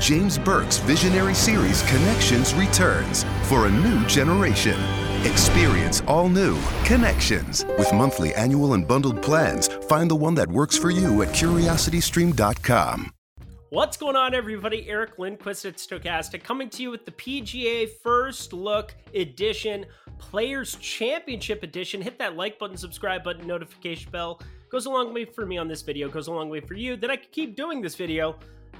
James Burke's visionary series Connections returns for a new generation. Experience all new Connections with monthly, annual, and bundled plans. Find the one that works for you at curiositystream.com. What's going on, everybody? Eric Lindquist at Stokastic coming to you with the PGA First Look Edition, Players Championship Edition. Hit that like button, subscribe button, notification bell. Goes a long way for me on this video, goes a long way for you. Then I can keep doing this video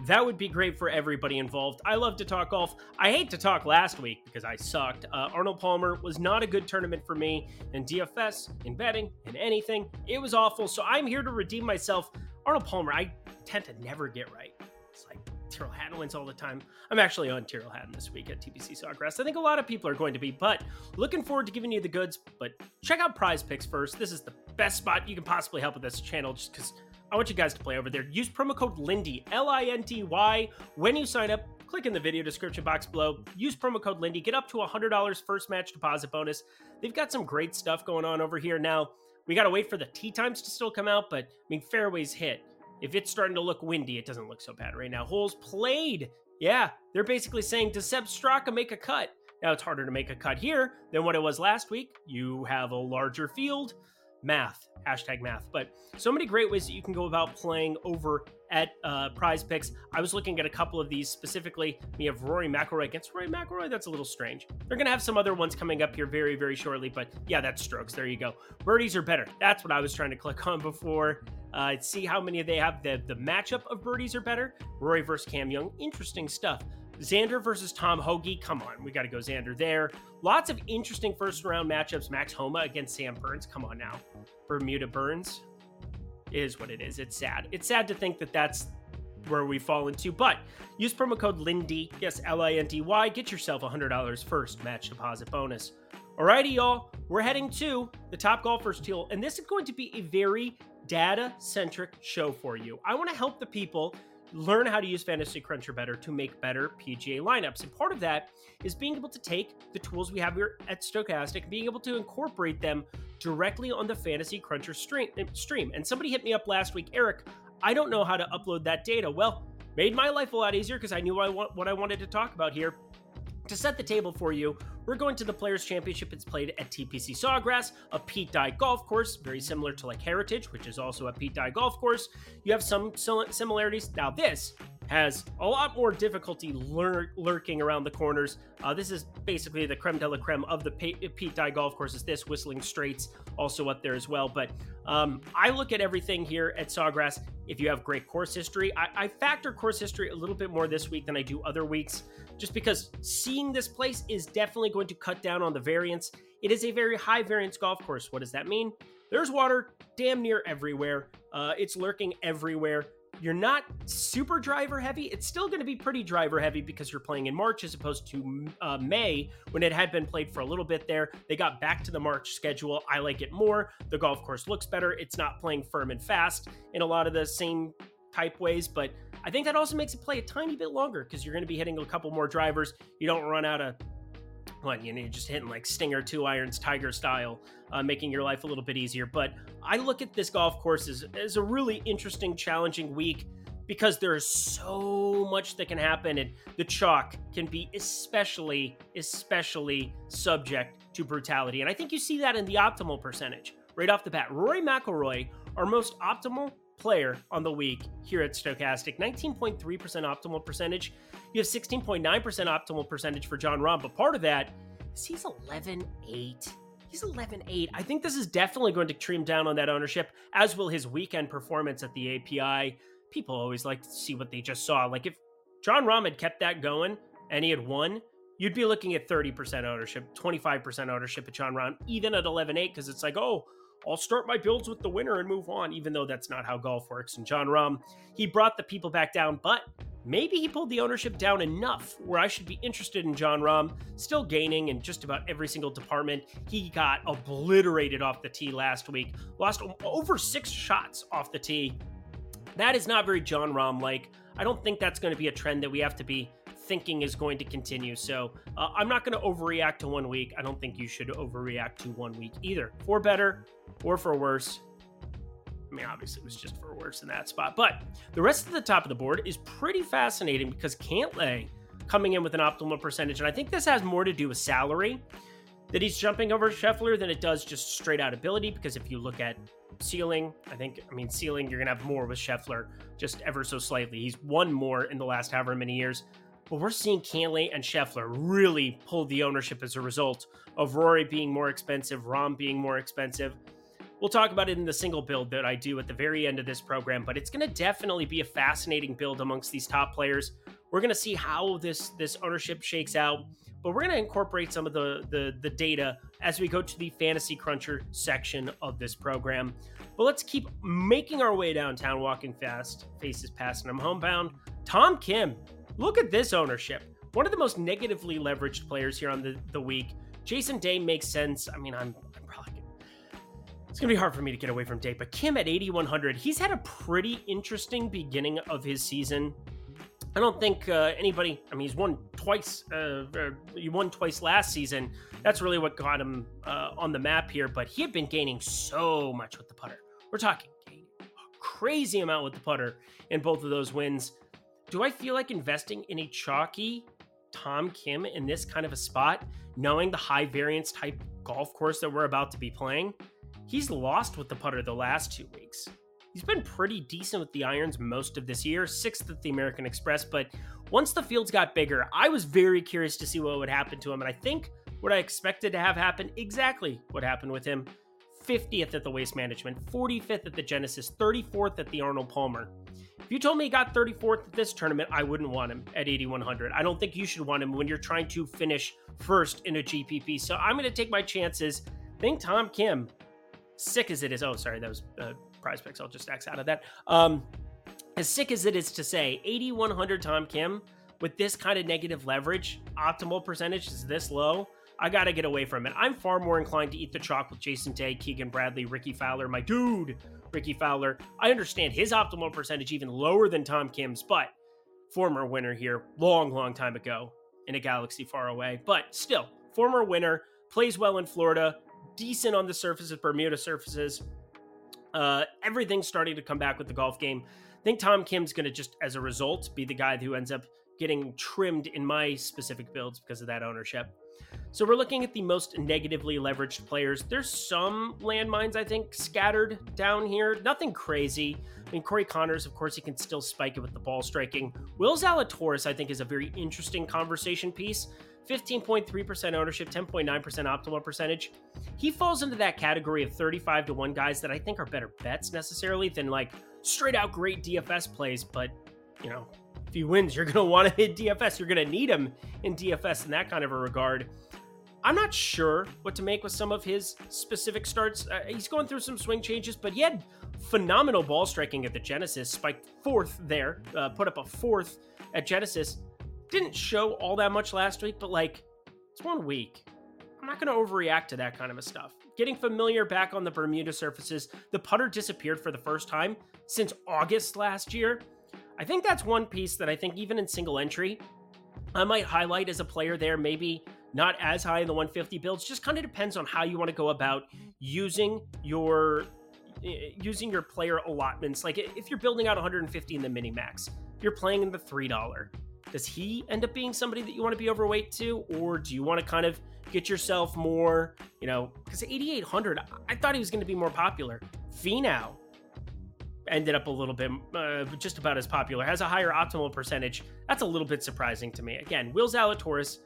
that would be great for everybody involved. I love to talk golf. I hate to talk last week because I sucked. Uh, Arnold Palmer was not a good tournament for me in DFS, in betting, in anything. It was awful. So I'm here to redeem myself. Arnold Palmer, I tend to never get right. It's like Tyrrell Hatton wins all the time. I'm actually on Tyrrell Hatton this week at TPC Sawgrass. I think a lot of people are going to be, but looking forward to giving you the goods. But check out Prize Picks first. This is the best spot you can possibly help with this channel just because I want you guys to play over there. Use promo code Lindy, L I N D Y, when you sign up. Click in the video description box below. Use promo code Lindy. Get up to $100 first match deposit bonus. They've got some great stuff going on over here. Now, we got to wait for the tee times to still come out, but I mean, fairways hit. If it's starting to look windy, it doesn't look so bad right now. Holes played. Yeah, they're basically saying, does Sepp Straka make a cut? Now, it's harder to make a cut here than what it was last week. You have a larger field math hashtag math. But so many great ways that you can go about playing over at uh, prize picks. I was looking at a couple of these specifically. We have rory mcilroy against rory mcilroy. That's a little strange. They're gonna have some other ones coming up here very very shortly but yeah that's strokes. There you go. Birdies are better. That's what i was trying to click on before. Uh, see how many they have. The the matchup of birdies are better. Rory versus cam young. Interesting stuff Xander versus Tom Hoge. Come on, we got to go Xander there. Lots of interesting first round matchups. Max Homa against Sam Burns. Come on now. Bermuda Burns is what it is. It's sad. It's sad to think that that's where we fall into. But use promo code Lindy, yes, L I N D Y, get yourself $100 first match deposit bonus. Alrighty, y'all, we're heading to the Top Golfers Tool, and this is going to be a very data centric show for you. I want to help the people learn how to use Fantasy Cruncher better to make better PGA lineups. And part of that is being able to take the tools we have here at Stokastic and being able to incorporate them directly on the Fantasy Cruncher stream. Eh, stream. And somebody hit me up last week, Eric, I don't know how to upload that data. Well, made my life a lot easier because I knew what I wanted to talk about here. To set the table for you, we're going to the Players Championship. It's played at TPC Sawgrass, a Pete Dye golf course, very similar to like Heritage, which is also a Pete Dye golf course. You have some similarities. Now, this has a lot more difficulty lur- lurking around the corners. Uh, this is basically the creme de la creme of the Pete Dye golf courses. This Whistling Straits also up there as well. But um, I look at everything here at Sawgrass. If you have great course history, I, I factor course history a little bit more this week than I do other weeks, just because seeing this place is definitely going to cut down on the variance. It is a very high variance golf course. What does that mean? There's water damn near everywhere. Uh, it's lurking everywhere. You're not super driver heavy. It's still going to be pretty driver heavy because you're playing in March as opposed to uh, May when it had been played for a little bit there. They got back to the March schedule. I like it more. The golf course looks better. It's not playing firm and fast in a lot of the same type ways, but I think that also makes it play a tiny bit longer because you're going to be hitting a couple more drivers. You don't run out of what you know, just hitting like stinger two irons, tiger style, uh, making your life a little bit easier. But I look at this golf course as, as a really interesting, challenging week because there's so much that can happen, and the chalk can be especially, especially subject to brutality. And I think you see that in the optimal percentage right off the bat. Rory McIlroy, our most optimal player on the week here at Stokastic. 19.3% optimal percentage. You have 16.9% optimal percentage for Jon Rahm, but part of that is he's 11 8. He's 11 8. I think this is definitely going to trim down on that ownership, as will his weekend performance at the API. people always like to see what they just saw. Like if Jon Rahm had kept that going and he had won, you'd be looking at 30% ownership, 25% ownership at Jon Rahm, even at 11 8, because it's like, oh, I'll start my builds with the winner and move on, even though that's not how golf works. And Jon Rahm, he brought the people back down, but maybe he pulled the ownership down enough where I should be interested in Jon Rahm, um, still gaining in just about every single department. He got obliterated off the tee last week, lost over six shots off the tee. That is not very Jon Rahm like. I don't think that's going to be a trend that we have to be thinking is going to continue. So uh, I'm not going to overreact to one week. I don't think you should overreact to one week either, for better or for worse. I mean, obviously, it was just for worse in that spot. But the rest of the top of the board is pretty fascinating because Cantlay coming in with an optimal percentage. And I think this has more to do with salary that he's jumping over Scheffler than it does just straight out ability. Because if you look at ceiling, I think, I mean, ceiling, you're going to have more with Scheffler just ever so slightly. He's won more in the last however many years. But we're seeing Cantlay and Scheffler really pull the ownership as a result of Rory being more expensive, Rahm being more expensive. We'll talk about it in the single build that I do at the very end of this program, but it's going to definitely be a fascinating build amongst these top players. We're going to see how this this ownership shakes out, but we're going to incorporate some of the, the the data as we go to the fantasy cruncher section of this program. But let's keep making our way downtown, walking fast, faces past, and I'm homebound. Tom Kim Look at this ownership. One of the most negatively leveraged players here on the, the week. Jason Day makes sense. I mean, I'm, I'm probably gonna, it's gonna be hard for me to get away from Day, but Kim at 8100, he's had a pretty interesting beginning of his season. I don't think uh, anybody. I mean, he's won twice. Uh, he won twice last season. That's really what got him uh, on the map here. But he had been gaining so much with the putter. We're talking a crazy amount with the putter in both of those wins do I feel like investing in a chalky Tom Kim in this kind of a spot, knowing the high variance type golf course that we're about to be playing? He's lost with the putter the last two weeks. He's been pretty decent with the irons most of this year, sixth at the American Express, but once the fields got bigger, I was very curious to see what would happen to him. And I think what I expected to have happen exactly what happened with him 50th at the Waste Management, 45th at the Genesis, 34th at the Arnold Palmer. If you told me he got 34th at this tournament, I wouldn't want him at 8,100. I don't think you should want him when you're trying to finish first in a GPP. So I'm going to take my chances. Think Tom Kim, sick as it is. Oh, sorry, that was uh, prize picks. I'll just X out of that. Um, as sick as it is to say, 8,100 Tom Kim with this kind of negative leverage, optimal percentage is this low. I got to get away from it. I'm far more inclined to eat the chalk with Jason Day, Keegan Bradley, Rickie Fowler, my dude, Rickie Fowler. I understand his optimal percentage even lower than Tom Kim's, but former winner here, long, long time ago in a galaxy far away. But still, former winner, plays well in Florida, decent on the surfaces, Bermuda surfaces. Uh, everything's starting to come back with the golf game. I think Tom Kim's going to just, as a result, be the guy who ends up getting trimmed in my specific builds because of that ownership. So we're looking at the most negatively leveraged players. There's some landmines, I think, scattered down here. Nothing crazy. I mean, Corey Conners, of course, he can still spike it with the ball striking. Will Zalatoris, I think, is a very interesting conversation piece. 15.3% ownership, 10.9% optimal percentage. He falls into that category of 35 to 1 guys that I think are better bets necessarily than like straight out great DFS plays, but you know, he wins, you're going to want to hit DFS. You're going to need him in DFS in that kind of a regard. I'm not sure what to make with some of his specific starts. Uh, he's going through some swing changes, but he had phenomenal ball striking at the Genesis, spiked fourth there, uh, put up a fourth at Genesis. Didn't show all that much last week, but like, it's one week. I'm not going to overreact to that kind of a stuff. Getting familiar back on the Bermuda surfaces, the putter disappeared for the first time since August last year. I think that's one piece that I think even in single entry, I might highlight as a player there, maybe not as high in the 150 builds. Just kind of depends on how you want to go about using your eh, using your player allotments. Like if you're building out 150 in the mini max, you're playing in the three dollar. Does he end up being somebody that you want to be overweight to, or do you want to kind of get yourself more, you know, because 8800, I thought he was going to be more popular. Finau ended up a little bit uh, just about as popular, has a higher optimal percentage. That's a little bit surprising to me. Again, Will Zalatoris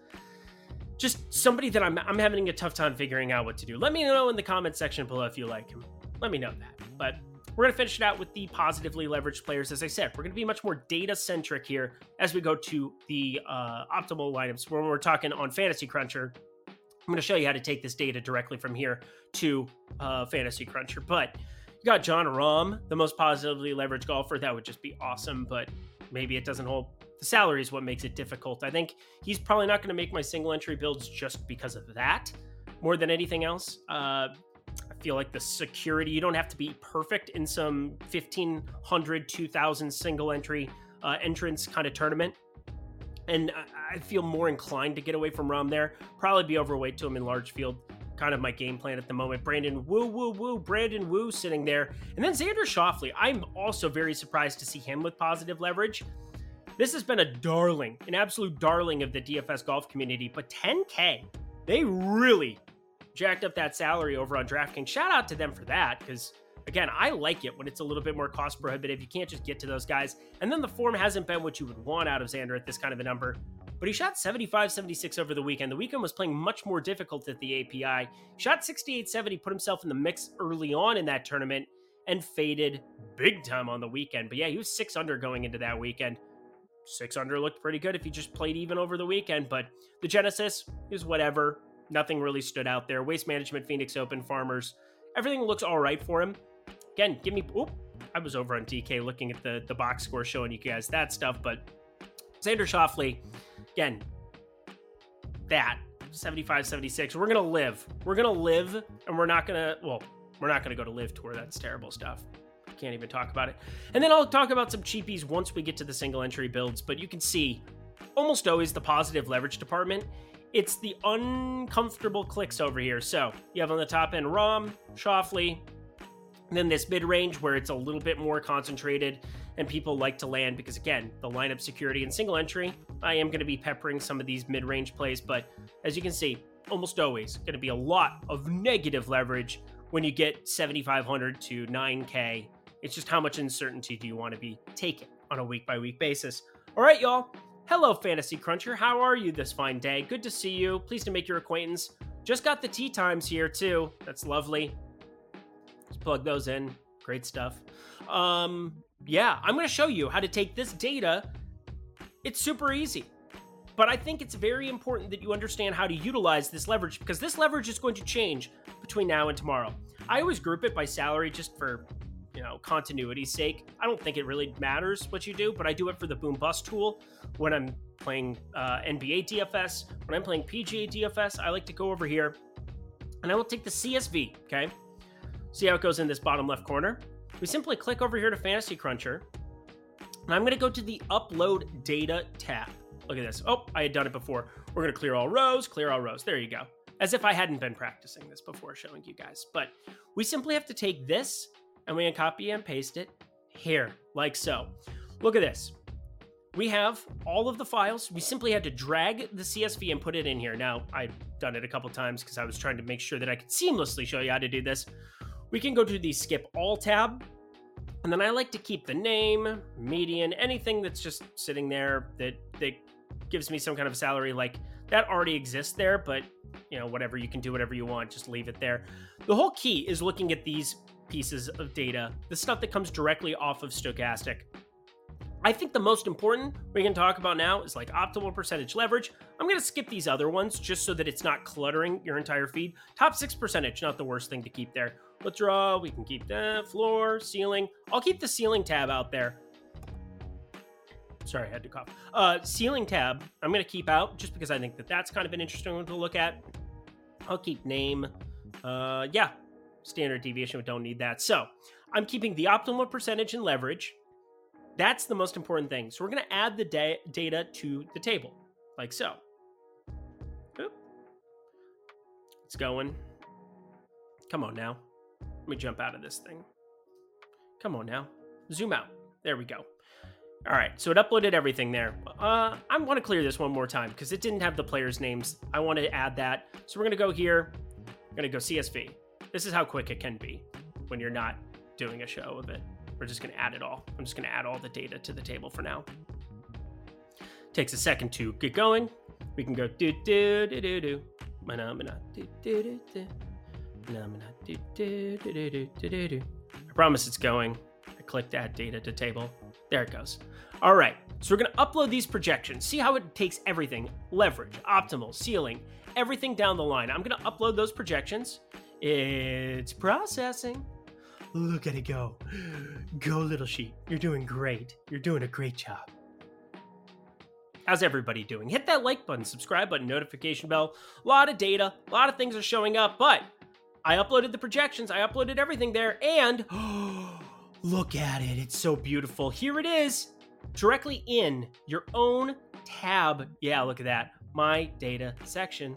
just somebody that I'm, I'm having a tough time figuring out what to do. Let me know in the comment section below if you like him. Let me know that. But we're going to finish it out with the positively leveraged players. As I said, we're going to be much more data centric here as we go to the uh, optimal lineups. When we're talking on Fantasy Cruncher, I'm going to show you how to take this data directly from here to uh, Fantasy Cruncher. But you got Jon Rahm, the most positively leveraged golfer. That would just be awesome, but maybe it doesn't hold. The salary is what makes it difficult. I think he's probably not going to make my single entry builds just because of that more than anything else. Uh, I feel like the security, you don't have to be perfect in some 1500, 2000 single entry uh, entrance kind of tournament. And I feel more inclined to get away from Rahm there. Probably be overweight to him in large field. Kind of my game plan at the moment. Brandon Wu Woo Woo, Brandon Wu sitting there. And then Xander Schauffele. I'm also very surprised to see him with positive leverage. This has been a darling, an absolute darling of the DFS golf community. But 10K, they really jacked up that salary over on DraftKings. Shout out to them for that because again, I like it when it's a little bit more cost prohibitive. You can't just get to those guys. And then the form hasn't been what you would want out of Xander at this kind of a number. But he shot 75 76 over the weekend. The weekend was playing much more difficult at the API. Shot 68 70, put himself in the mix early on in that tournament, and faded big time on the weekend. But yeah, he was six under going into that weekend. Six under looked pretty good if he just played even over the weekend. But the Genesis is whatever. Nothing really stood out there. Waste Management, Phoenix Open, Farmers, everything looks all right for him. Again, give me. Oop, I was over on DK looking at the the box score, showing you guys that stuff. But Xander Schauffele, again, that 75 76. We're gonna live. We're gonna live, and we're not gonna. Well, we're not gonna go to LIV tour. That's terrible stuff. Can't even talk about it. And then I'll talk about some cheapies once we get to the single entry builds. But you can see almost always the positive leverage department it's the uncomfortable clicks over here. So you have on the top end Rahm, Schauffele, then this mid range where it's a little bit more concentrated and people like to land because, again, the lineup security and single entry. I am going to be peppering some of these mid range plays, but as you can see, almost always going to be a lot of negative leverage when you get 7,500 to 9K. It's just how much uncertainty do you want to be taking on a week by week basis. All right, y'all. Hello, Fantasy Cruncher. How are you this fine day? Good to see you. Pleased to make your acquaintance. Just got the tea times here, too. That's lovely. Let's plug those in. Great stuff. Um, yeah, I'm going to show you how to take this data. It's super easy. But I think it's very important that you understand how to utilize this leverage because this leverage is going to change between now and tomorrow. I always group it by salary just for you know continuity's sake. I don't think it really matters what you do, but I do it for the boom bust tool when I'm playing uh, NBA DFS. When I'm playing PGA DFS, I like to go over here and I will take the CSV. Okay, see how it goes in this bottom left corner. We simply click over here to Fantasy Cruncher, and I'm going to go to the Upload Data tab. Look at this. Oh, I had done it before. We're going to clear all rows, clear all rows. There you go. As if I hadn't been practicing this before showing you guys. But we simply have to take this and we can copy and paste it here, like so. Look at this. We have all of the files. We simply had to drag the CSV and put it in here. Now, I've done it a couple times because I was trying to make sure that I could seamlessly show you how to do this. We can go to the skip all tab. And then I like to keep the name, median, anything that's just sitting there that, that gives me some kind of salary like that already exists there, but you know, whatever, you can do whatever you want, just leave it there. The whole key is looking at these pieces of data, the stuff that comes directly off of Stokastic. I think the most important we can talk about now is like optimal percentage leverage. I'm going to skip these other ones just so that it's not cluttering your entire feed. Top six percentage, not the worst thing to keep there. Withdraw, we can keep that. Floor, ceiling. I'll keep the ceiling tab out there. Sorry, I had to cough. Uh, ceiling tab, I'm going to keep out just because I think that that's kind of an interesting one to look at. I'll keep name. Uh, yeah, standard deviation, we don't need that. So I'm keeping the optimal percentage and leverage. That's the most important thing. So we're going to add the da- data to the table, like so. Oop. It's going. Come on now. Let me jump out of this thing. Come on now. Zoom out. There we go. All right, so it uploaded everything there. Uh, I want to clear this one more time because it didn't have the players' names. I want to add that. So we're going to go here. I'm going to go CSV. This is how quick it can be when you're not doing a show of it. We're just going to add it all. I'm just going to add all the data to the table for now. Takes a second to get going. We can go do do do do do. Mana mana do do do do. Do do. promise it's going. I clicked add data to table. There it goes. All right, so we're gonna upload these projections. See how it takes everything leverage, optimal, ceiling, everything down the line. I'm gonna upload those projections. It's processing. Look at it go. Go, little sheep. You're doing great. You're doing a great job. How's everybody doing? Hit that like button, subscribe button, notification bell. A lot of data, a lot of things are showing up, but I uploaded the projections, I uploaded everything there, and look at it. It's so beautiful. Here it is, directly in your own tab. Yeah, look at that. My data section.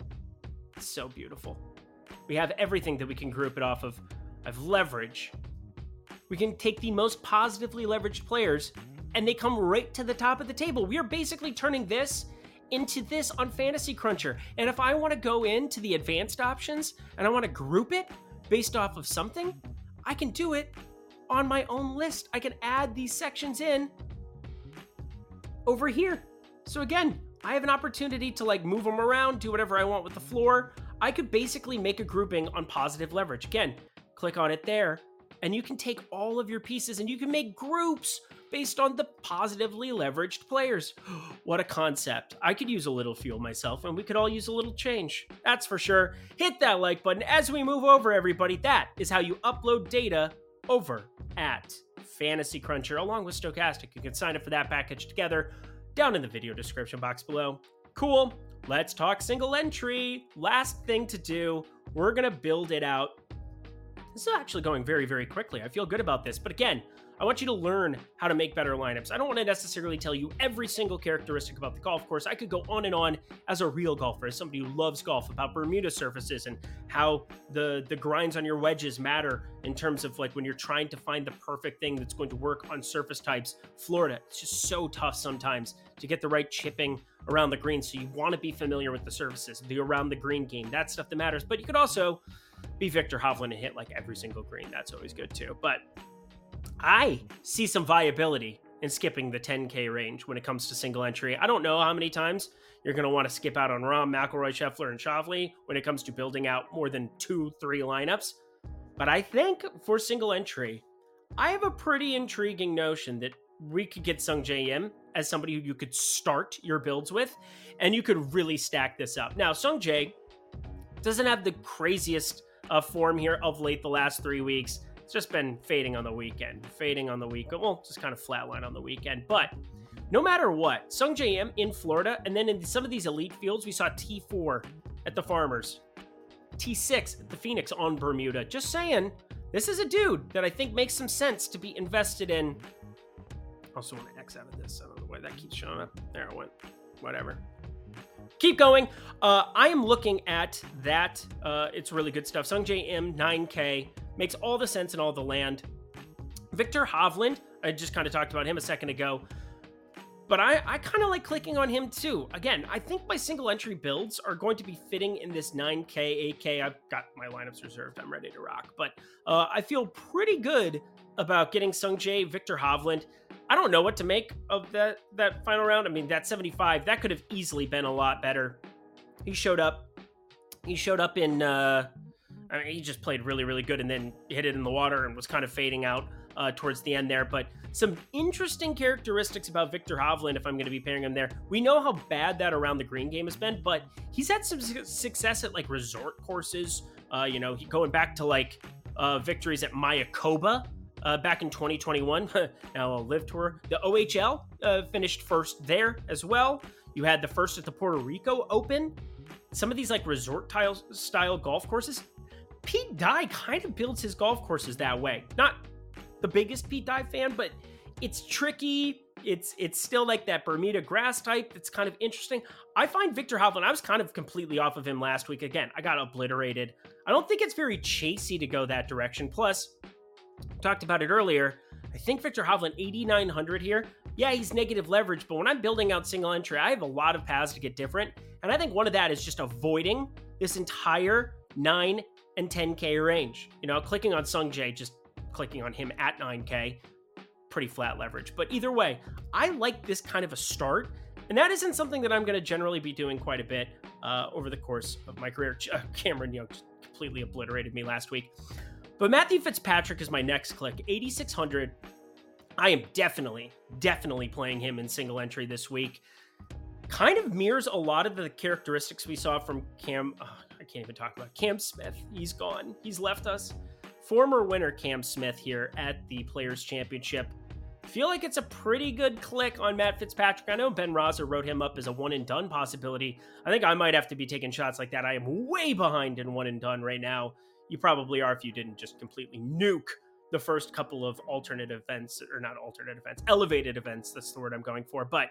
It's so beautiful. We have everything that we can group it off of. I've leverage. We can take the most positively leveraged players and they come right to the top of the table. We are basically turning this into this on Fantasy Cruncher. And if I want to go into the advanced options and I want to group it based off of something, I can do it on my own list. I can add these sections in over here. So again, I have an opportunity to like move them around, do whatever I want with the floor. I could basically make a grouping on positive leverage. Again, click on it there, and you can take all of your pieces and you can make groups based on the positively leveraged players. what a concept. I could use a little fuel myself, and we could all use a little change. That's for sure. Hit that like button as we move over, everybody. That is how you upload data over at Fantasy Cruncher along with Stokastic. You can sign up for that package together down in the video description box below. Cool. Let's talk single entry. Last thing to do, we're going to build it out. This is actually going very, very quickly. I feel good about this. But again, I want you to learn how to make better lineups. I don't want to necessarily tell you every single characteristic about the golf course. I could go on and on as a real golfer, as somebody who loves golf, about Bermuda surfaces and how the the grinds on your wedges matter in terms of like when you're trying to find the perfect thing that's going to work on surface types. Florida, it's just so tough sometimes to get the right chipping around the green. So you want to be familiar with the surfaces, the around the green game. That stuff that matters. But you could also be Viktor Hovland and hit like every single green. That's always good too. But I see some viability in skipping the 10K range when it comes to single entry. I don't know how many times you're going to want to skip out on Rahm, McIlroy, Scheffler, and Schauffele when it comes to building out more than two, three lineups. But I think for single entry, I have a pretty intriguing notion that we could get Sungjae Im as somebody who you could start your builds with, and you could really stack this up. Now, Sung Sungjae doesn't have the craziest uh, form here of late the last three weeks. It's just been fading on the weekend, fading on the weekend. Well, just kind of flatline on the weekend. But no matter what, Sung Im in Florida, and then in some of these elite fields, we saw T4 at the Farmers, T6 at the Phoenix on Bermuda. Just saying, this is a dude that I think makes some sense to be invested in. I also want to X out of this. I don't know why that keeps showing up. There it went. Whatever. Keep going. Uh, I am looking at that. Uh, it's really good stuff. Sung Im 9K. Makes all the sense in all the land. Viktor Hovland, I just kind of talked about him a second ago. But I, I kind of like clicking on him too. Again, I think my single entry builds are going to be fitting in this 9K, 8K. I've got my lineups reserved. I'm ready to rock. But uh, I feel pretty good about getting Sung Sungjae, Viktor Hovland. I don't know what to make of that that final round. I mean, that 75 that could have easily been a lot better. He showed up. He showed up in uh, I mean, he just played really, really good and then hit it in the water and was kind of fading out uh, towards the end there. But some interesting characteristics about Viktor Hovland, if I'm going to be pairing him there. We know how bad that around the green game has been, but he's had some success at like resort courses. Uh, you know, going back to like uh, victories at Mayakoba uh, back in 2021. now, a LIV tour. The OHL uh, finished first there as well. You had the first at the Puerto Rico Open. Some of these like resort style golf courses, Pete Dye kind of builds his golf courses that way. Not the biggest Pete Dye fan, but it's tricky. It's it's still like that Bermuda grass type that's kind of interesting. I find Viktor Hovland, I was kind of completely off of him last week. Again, I got obliterated. I don't think it's very chasey to go that direction. Plus, talked about it earlier. I think Viktor Hovland 8900 here. Yeah, he's negative leverage, but when I'm building out single entry, I have a lot of paths to get different. And I think one of that is just avoiding this entire 9 and 10K range. You know, clicking on Sungjae, just clicking on him at 9K, pretty flat leverage. But either way, I like this kind of a start. And that isn't something that I'm going to generally be doing quite a bit uh, over the course of my career. Uh, Cameron Young completely obliterated me last week. But Matthew Fitzpatrick is my next click, 8600. I am definitely, definitely playing him in single entry this week. Kind of mirrors a lot of the characteristics we saw from Cam. I can't even talk about Cam Smith. He's gone. He's left us. Former winner Cam Smith here at the Players Championship. Feel like it's a pretty good click on Matt Fitzpatrick. I know Ben Raza wrote him up as a one and done possibility. I think I might have to be taking shots like that. I am way behind in one and done right now. You probably are if you didn't just completely nuke the first couple of alternate events, or not alternate events, elevated events. That's the word I'm going for. But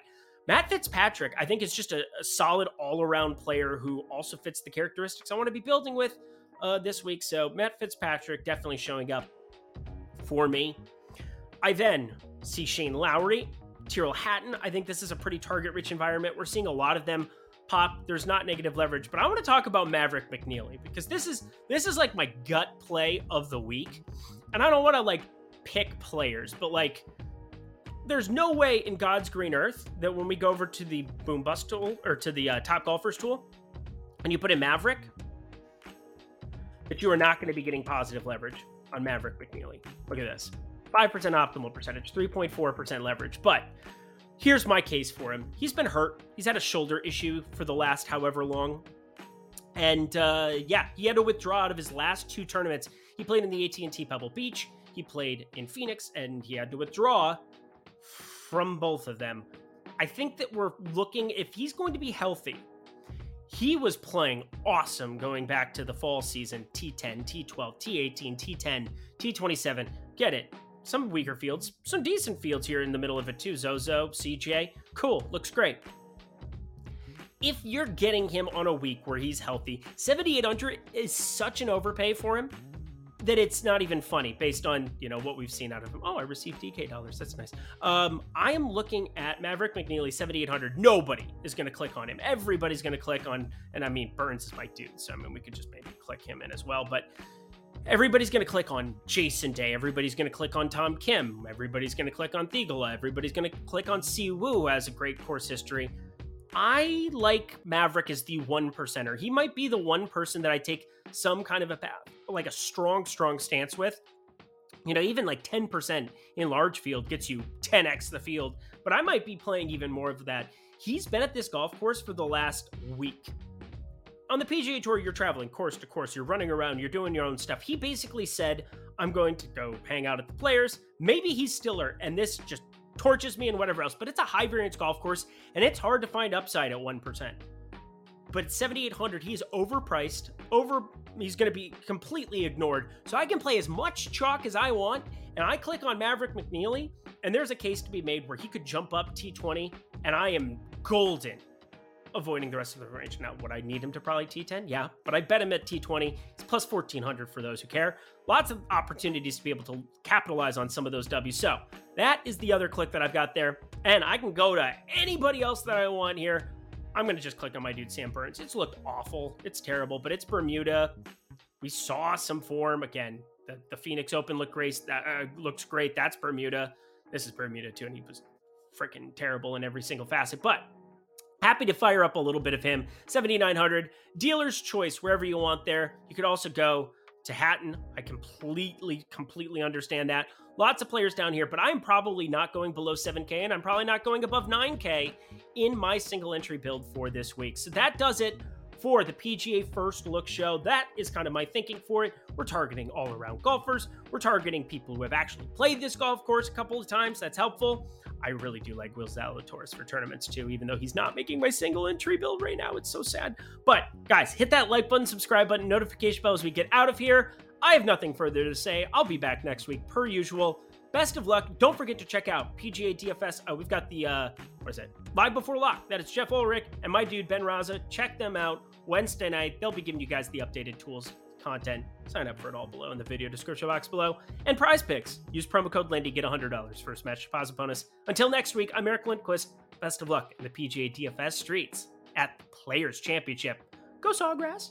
Matt Fitzpatrick, I think, is just a, a solid all around player who also fits the characteristics I want to be building with uh, this week. So Matt Fitzpatrick definitely showing up for me. I then see Shane Lowry, Tyrrell Hatton. I think this is a pretty target rich environment. We're seeing a lot of them pop. There's not negative leverage, but I want to talk about Maverick McNealy because this is this is like my gut play of the week. And I don't want to like pick players, but like there's no way in God's green earth that when we go over to the boom bust tool or to the uh, top golfers tool and you put in Maverick, that you are not going to be getting positive leverage on Maverick McNealy. Look at this 5% optimal percentage, 3.4% leverage. But here's my case for him he's been hurt, he's had a shoulder issue for the last however long. And uh, yeah, he had to withdraw out of his last two tournaments. He played in the AT&T Pebble Beach, he played in Phoenix, and he had to withdraw from both of them. I think that we're looking, if he's going to be healthy, he was playing awesome going back to the fall season T10, T12, T18, T10, T27. Get it. Some weaker fields, some decent fields here in the middle of it too. Zozo, CJ. Cool. Looks great. If you're getting him on a week where he's healthy, 7,800 is such an overpay for him that it's not even funny based on you know what we've seen out of him. Oh, I received DK dollars. That's nice. Um, I am looking at Maverick McNealy, 7800. Nobody is going to click on him. Everybody's going to click on, and I mean Burns is my dude, so I mean we could just maybe click him in as well. But everybody's going to click on Jason Day. Everybody's going to click on Tom Kim. Everybody's going to click on Theegala. Everybody's going to click on Si Woo as a great course history. I like Maverick as the one percenter. He might be the one person that I take some kind of a path, like a strong, strong stance with. You know, even like 10% in large field gets you 10x the field, but I might be playing even more of that. He's been at this golf course for the last week. On the PGA Tour, you're traveling course to course, you're running around, you're doing your own stuff. He basically said, I'm going to go hang out at the players. Maybe he's stiller, and this just torches me and whatever else, but it's a high variance golf course and it's hard to find upside at 1%. But at 7800, he's overpriced, over he's going to be completely ignored. So I can play as much chalk as I want and I click on Maverick McNealy, and there's a case to be made where he could jump up T20 and I am golden avoiding the rest of the range. Now, would I need him to probably T10? Yeah, but I bet him at T20. It's plus 1400 for those who care. Lots of opportunities to be able to capitalize on some of those W's. So that is the other click that I've got there. And I can go to anybody else that I want here. I'm going to just click on my dude, Sam Burns. It's looked awful. It's terrible, but it's Bermuda. We saw some form. Again, the, the Phoenix Open looked great. That uh, looks great. That's Bermuda. This is Bermuda too, and he was freaking terrible in every single facet. But Happy to fire up a little bit of him. 7,900. Dealer's choice, wherever you want there. You could also go to Hatton. I completely, completely understand that. Lots of players down here, but I'm probably not going below 7K and I'm probably not going above 9K in my single entry build for this week. So that does it for the PGA First Look show. That is kind of my thinking for it. We're targeting all around golfers. We're targeting people who have actually played this golf course a couple of times. That's helpful. I really do like Will Zalatoris for tournaments too, even though he's not making my single entry build right now. It's so sad. But guys, hit that like button, subscribe button, notification bell as we get out of here. I have nothing further to say. I'll be back next week per usual. Best of luck. Don't forget to check out PGA DFS. Oh, we've got the, uh, what is it? Live Before Lock. That is Jeff Ulrich and my dude, Ben Raza. Check them out Wednesday night. They'll be giving you guys the updated tools content. Sign up for it all below in the video description box below. And prize picks. Use promo code Lindy, get $100 first match deposit bonus. Until next week, I'm Eric Lindquist. Best of luck in the PGA DFS streets at the Players Championship. Go Sawgrass.